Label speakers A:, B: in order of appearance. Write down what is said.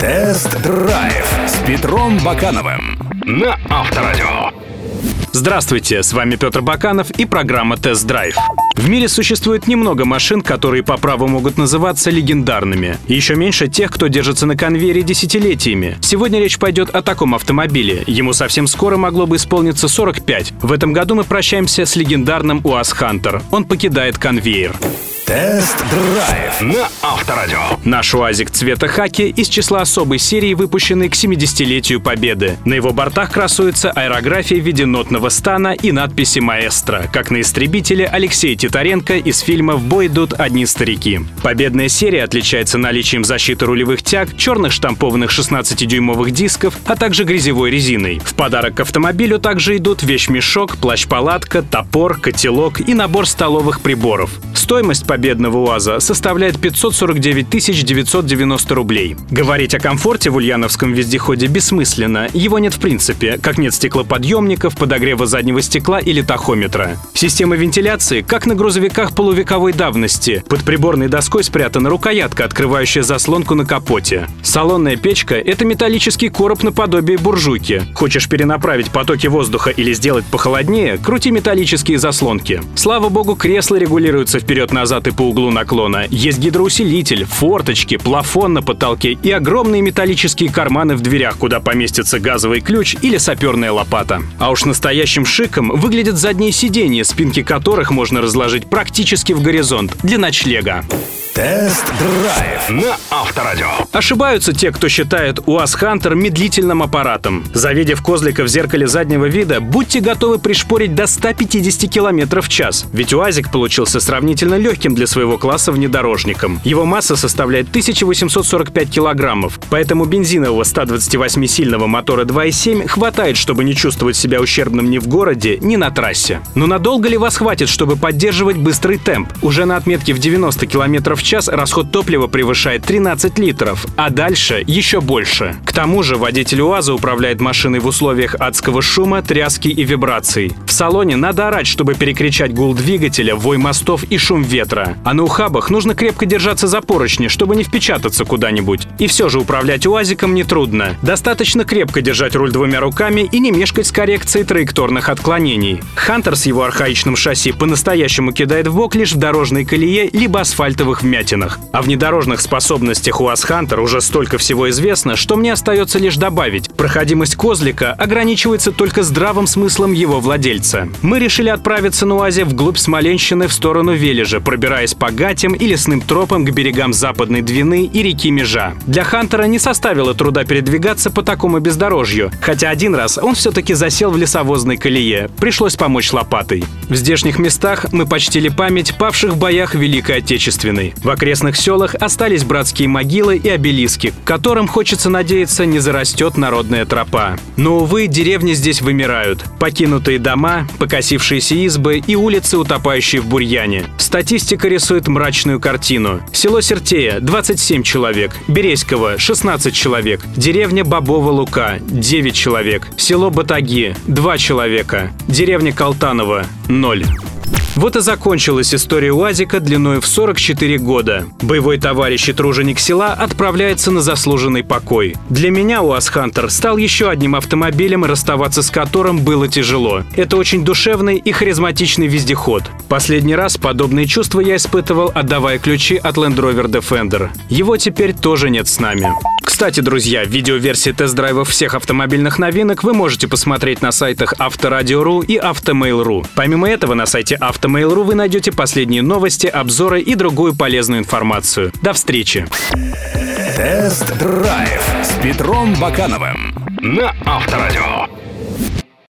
A: Тест-драйв с Петром Бакановым на Авторадио.
B: Здравствуйте, с вами Петр Баканов и программа «Тест-драйв». В мире существует немного машин, которые по праву могут называться легендарными. Еще меньше тех, кто держится на конвейере десятилетиями. Сегодня речь пойдет о таком автомобиле. Ему совсем скоро могло бы исполниться 45. В этом году мы прощаемся с легендарным УАЗ «Хантер». Он покидает конвейер.
A: Тест-драйв на Авторадио.
B: Наш УАЗик цвета хаки из числа особой серии, выпущенной к 70-летию Победы. На его бортах красуется аэрография в виде нотного стана и надписи «Маэстро», как на истребителе Алексея Титаренко из фильма «В бой идут одни старики». Победная серия отличается наличием защиты рулевых тяг, черных штампованных 16-дюймовых дисков, а также грязевой резиной. В подарок к автомобилю также идут вещмешок, плащ-палатка, топор, котелок и набор столовых приборов. Стоимость победного УАЗа составляет 549 990 рублей. Говорить о комфорте в ульяновском вездеходе бессмысленно. Его нет в принципе, как нет стеклоподъемников, подогрева заднего стекла или тахометра. Система вентиляции, как на грузовиках полувековой давности. Под приборной доской спрятана рукоятка, открывающая заслонку на капоте. Салонная печка — это металлический короб наподобие буржуйки. Хочешь перенаправить потоки воздуха или сделать похолоднее, крути металлические заслонки. Слава богу, кресла регулируются вперед-назад и по углу наклона. Есть гидроусилитель, форточки, плафон на потолке и огромные металлические карманы в дверях, куда поместится газовый ключ или саперная лопата. А уж настоящим шиком выглядят задние сиденья, спинки которых можно разложить практически в горизонт для ночлега.
A: Тест-драйв на Авторадио.
B: Ошибаются те, кто считает УАЗ Хантер медлительным аппаратом. Завидев козлика в зеркале заднего вида, будьте готовы пришпорить до 150 км в час. Ведь УАЗик получился сравнительно легким для своего класса внедорожником. Его масса составляет 1845 килограммов, поэтому бензинового 128-сильного мотора 2.7 хватает, чтобы не чувствовать себя ущербным ни в городе, ни на трассе. Но надолго ли вас хватит, чтобы поддерживать быстрый темп? Уже на отметке в 90 км в час расход топлива превышает 13 литров, а дальше еще больше. К тому же водитель УАЗа управляет машиной в условиях адского шума, тряски и вибраций. В салоне надо орать, чтобы перекричать гул двигателя, вой мостов и шум ветра. А на ухабах нужно крепко держаться за поручни, чтобы не впечататься куда-нибудь. И все же управлять УАЗиком нетрудно. Достаточно крепко держать руль двумя руками и не мешкать с коррекцией траекторных отклонений. Хантер с его архаичным шасси по-настоящему кидает в бок лишь в дорожной колее либо асфальтовых вмятинах. О внедорожных способностях УАЗ Хантер уже столько всего известно, что мне остается лишь добавить. Проходимость козлика ограничивается только здравым смыслом его владельца. Мы решили отправиться на УАЗе вглубь Смоленщины в сторону Вележа, пробираясь по гатям и лесным тропам к берегам Западной Двины и реки Межа. Для Хантера не составило труда передвигаться по такому бездорожью, хотя один раз он все-таки засел в лесовозной колее. Пришлось помочь лопатой. В здешних местах мы почтили память павших в боях Великой Отечественной. В окрестных селах остались братские могилы и обелиски, которым, хочется надеяться, не зарастет народная тропа. Но, увы, деревни здесь вымирают. Покинутые дома, покосившиеся избы и улицы, утопающие в бурьяне. Статистика рисует мрачную картину. Село Сертея – 27 человек, Березьково – 16 человек, деревня Бобова-Лука – 9 человек, село Батаги – 2 человека, деревня Калтаново – 0. Вот и закончилась история УАЗика длиной в 44 года. Боевой товарищ и труженик села отправляется на заслуженный покой. Для меня УАЗ Хантер стал еще одним автомобилем, расставаться с которым было тяжело. Это очень душевный и харизматичный вездеход. Последний раз подобные чувства я испытывал, отдавая ключи от Land Rover Defender. Его теперь тоже нет с нами. Кстати, друзья, видеоверсии тест-драйвов всех автомобильных новинок вы можете посмотреть на сайтах Авторадио.ру и Автомейл.ру. Помимо этого, на сайте Автомейл.ру вы найдете последние новости, обзоры и другую полезную информацию. До встречи!
A: Тест-драйв с Петром Бакановым на Авторадио.